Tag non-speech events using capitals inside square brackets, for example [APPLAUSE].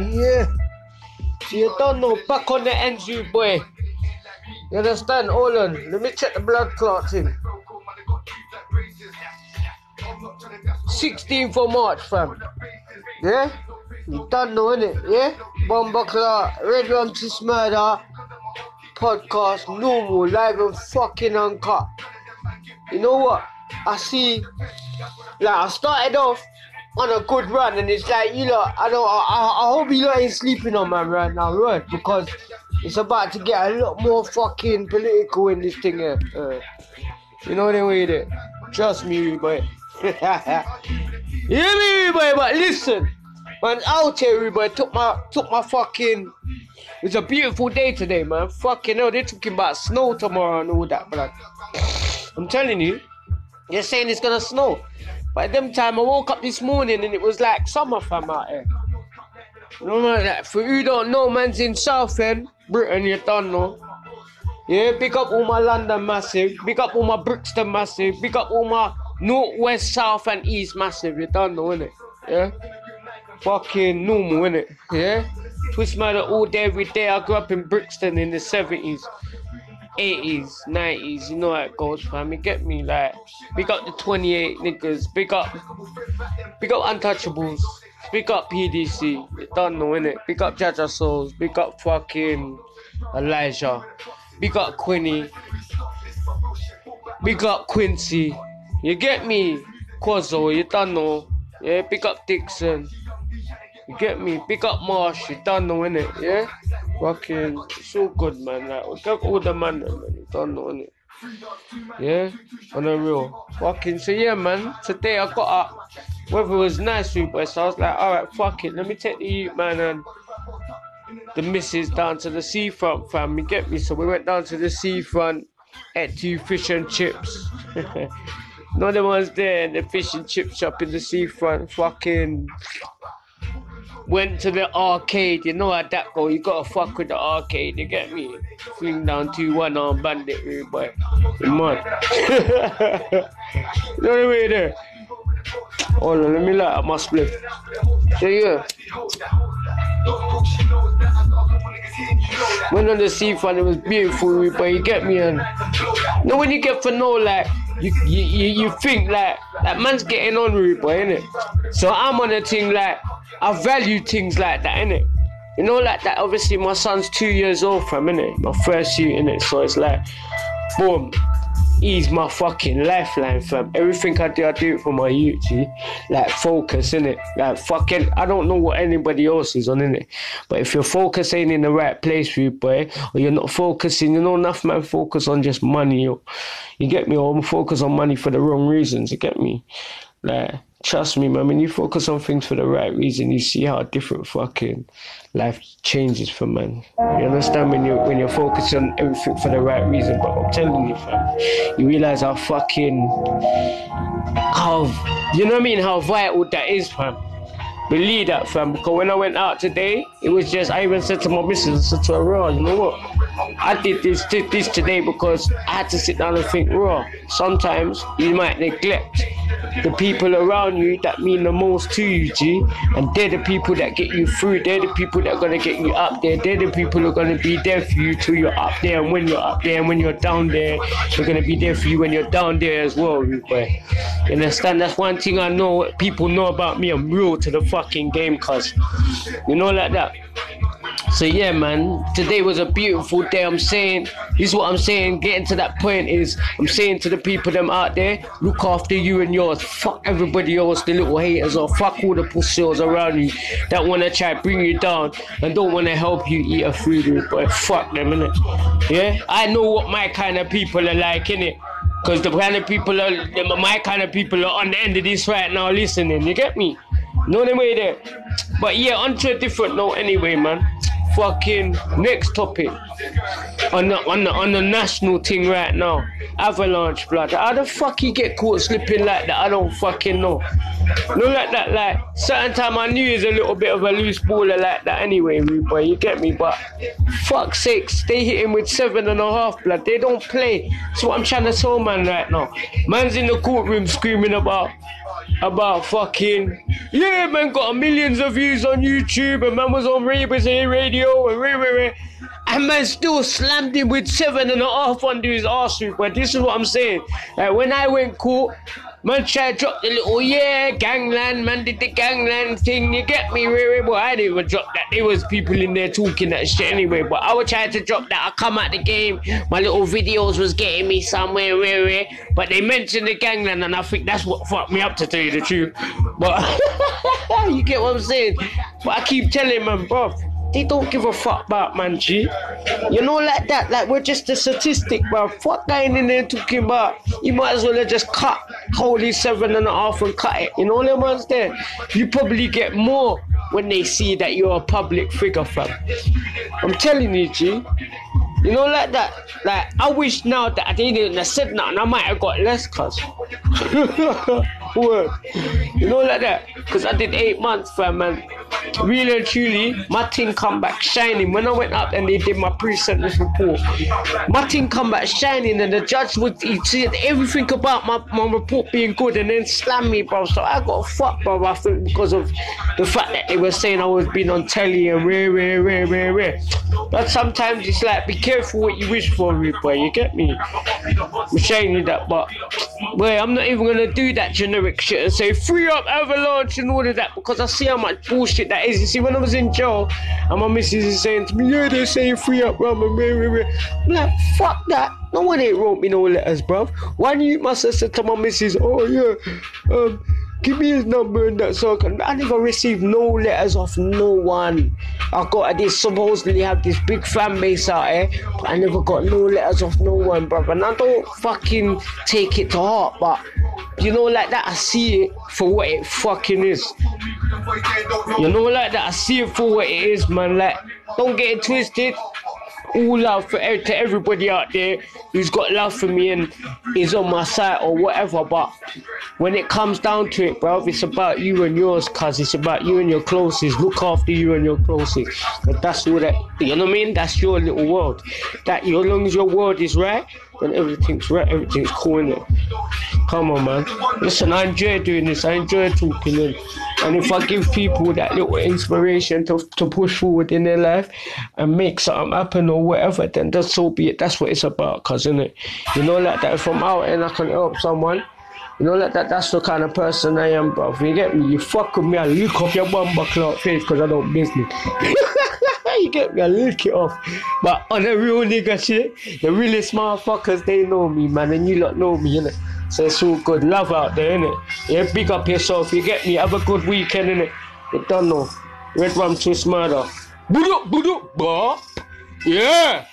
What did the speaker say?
Yeah. So you don't know, back on the you boy. You understand? Hold on, let me check the blood clot thing. 16th of March, fam. Yeah? You don't know, innit? Yeah? Bomber clot, Red to Murder, podcast, normal, live and fucking uncut. You know what? I see, like, I started off on a good run, and it's like, you know, I don't, I, I hope you lot ain't sleeping on man right now, right? Because it's about to get a lot more fucking political in this thing here. Uh, you know what I mean? Trust me, boy. [LAUGHS] hear me, boy? But listen, man, out here, everybody took my took my fucking. It's a beautiful day today, man. Fucking hell, they're talking about snow tomorrow and all that, but I'm telling you, they're saying it's gonna snow. By them time, I woke up this morning and it was like summer fam out here. You know, man, for you don't know, man's in Southend, Britain, you don't know. Yeah, pick up all my London massive, pick up all my Brixton massive, pick up all my North, West, South, and East massive, you don't know, innit? Yeah? Fucking normal, innit? Yeah? Twist matter all day, every day. I grew up in Brixton in the 70s. 80s, 90s, you know how it goes, fam. You get me? Like, big up the 28 niggas, big up, big up Untouchables, big up PDC, you don't know, innit? Big up Jaja Souls, big up fucking Elijah, big up Quinny, big up Quincy, you get me? Quazzo, you don't know, yeah? Big up Dixon, you get me? Big up Marsh, you don't know, innit? Yeah? Fucking, so good, man. Like, we got all the man, man. You don't know, innit? Yeah? On the real. Fucking, so yeah, man. Today I got up. Weather was nice, but so I was like, alright, fuck it. Let me take the youth, man, and the missus down to the seafront, fam. You get me? So we went down to the seafront, ate two fish and chips. [LAUGHS] no the ones there in the fish and chip shop in the seafront. Fucking went to the arcade. You know how that go. You gotta fuck with the arcade. You get me? Fling down two one on bandit, really, boy. Come on. you know I mean there? Hold on, let me light up my split. So yeah. Went on the seafront, it was beautiful, but you get me and you when you get for know like you you, you, think like that man's getting on with boy, innit? So I'm on a thing like I value things like that, innit? You know, like that. Obviously, my son's two years old from, innit? My first year, innit? So it's like, boom, he's my fucking lifeline, fam. Everything I do, I do it for my youth. Like, focus, innit? Like, fucking, I don't know what anybody else is on, innit? But if your focus ain't in the right place for you, boy, or you're not focusing, you know, enough man focus on just money, you, you get me? Or focus on money for the wrong reasons, you get me? Like, trust me, man, when you focus on things for the right reason, you see how different fucking life changes for man. You understand when you when you're focused on everything for the right reason, but I'm telling you, fam, you realize how fucking how you know what I mean, how vital that is, fam. Believe that, fam. Because when I went out today, it was just I even said to my missus, I said to her, raw, you know what? I did this, did this today because I had to sit down and think, raw. Sometimes you might neglect the people around you that mean the most to you, G. And they're the people that get you through. They're the people that are gonna get you up there. They're the people who are gonna be there for you till you're up there. And when you're up there and when you're down there, they're gonna be there for you when you're down there as well, boy. You understand? That's one thing I know people know about me. I'm real to the fucking game, cuz. You know, like that. So yeah, man, today was a beautiful day. I'm saying, this is what I'm saying. Getting to that point is, I'm saying to the people them out there, look after you and yours. Fuck everybody else, the little haters, or fuck all the pussies around you that wanna try to bring you down and don't wanna help you eat a food, but fuck them, innit? Yeah, I know what my kind of people are like, innit? Cause the kind of people are, my kind of people are on the end of this right now listening. You get me? Know the way there. But yeah, onto a different note anyway, man. Fucking next topic on the on the on the national thing right now. Avalanche blood. How the fuck he get caught slipping like that? I don't fucking know. No like that, like certain time I knew he's a little bit of a loose baller like that anyway, rude you get me? But fuck sakes, they hit him with seven and a half blood. They don't play. That's what I'm trying to tell man right now. Man's in the courtroom screaming about about fucking yeah man got millions of views on YouTube and man was on Ravens radio and rah. and man still slammed him with seven and a half under his arse but this is what I'm saying like when I went court To drop the little oh yeah gangland, man did the gangland thing. You get me, really? But I didn't even drop that. There was people in there talking that shit anyway. But I was trying to drop that. I come out the game, my little videos was getting me somewhere, really. But they mentioned the gangland, and I think that's what fucked me up to tell you the truth. But [LAUGHS] you get what I'm saying? But I keep telling man, bro. They don't give a fuck about man, G. You know, like that. Like, we're just a statistic, bro. Fuck guy in there talking about. You might as well have just cut holy seven and a half and cut it. You know what I'm understand? You probably get more when they see that you're a public figure, fam. I'm telling you, G. You know, like that. Like, I wish now that I didn't have said nothing, I might have got less, cuz. [LAUGHS] You know, like that. Because I did eight months, fam, man. Really truly, my team come back shining. When I went up and they did my pre-sentence report, my team come back shining, and the judge would he said everything about my, my report being good, and then slam me, bro. So I got fucked, bro. I think because of the fact that they were saying I was being on telly and rare, rare, rare, rare, rare. But sometimes it's like, be careful what you wish for, boy. You get me? I'm you that, but boy, I'm not even gonna do that generic shit and say free up Avalanche and all of that because I see how much bullshit that. You see, when I was in jail, and my missus is saying to me, "Yeah, they're saying free up, bro." I'm like, fuck that. No one ain't wrote me no letters, bruv. One you have said to my missus, "Oh yeah, um." Give me his number and that so I never received no letters off no one. I got I did supposedly have this big fan base out here, but I never got no letters off no one, bro. And I don't fucking take it to heart, but you know, like that, I see it for what it fucking is. You know, like that, I see it for what it is, man. Like, don't get it twisted all love for to everybody out there who's got love for me and is on my side or whatever. But when it comes down to it, bro, it's about you and yours, cuz it's about you and your closest. Look after you and your closest. But that's all that you know what I mean? That's your little world. That as long as your world is right, then everything's right, everything's cool in it. Come on, man. Listen, I enjoy doing this. I enjoy talking. And, and if I give people that little inspiration to, to push forward in their life and make something happen or whatever, then that's so be it. That's what it's about, cuz, innit? You know, like that. If I'm out and I can help someone, you know, like that. That's the kind of person I am, bro. If you get me, you fuck with me, I lick off your bumper clock face because I don't business. [LAUGHS] you get me, I lick it off. But oh, on the real nigga shit, the really smart fuckers, they know me, man, and you lot know me, innit? So it's all good. Love out there, innit? Yeah, big up yourself. You get me? Have a good weekend, innit? You don't know. Red Rum Twist Murder. Boodoo, boodoo, bop. Yeah.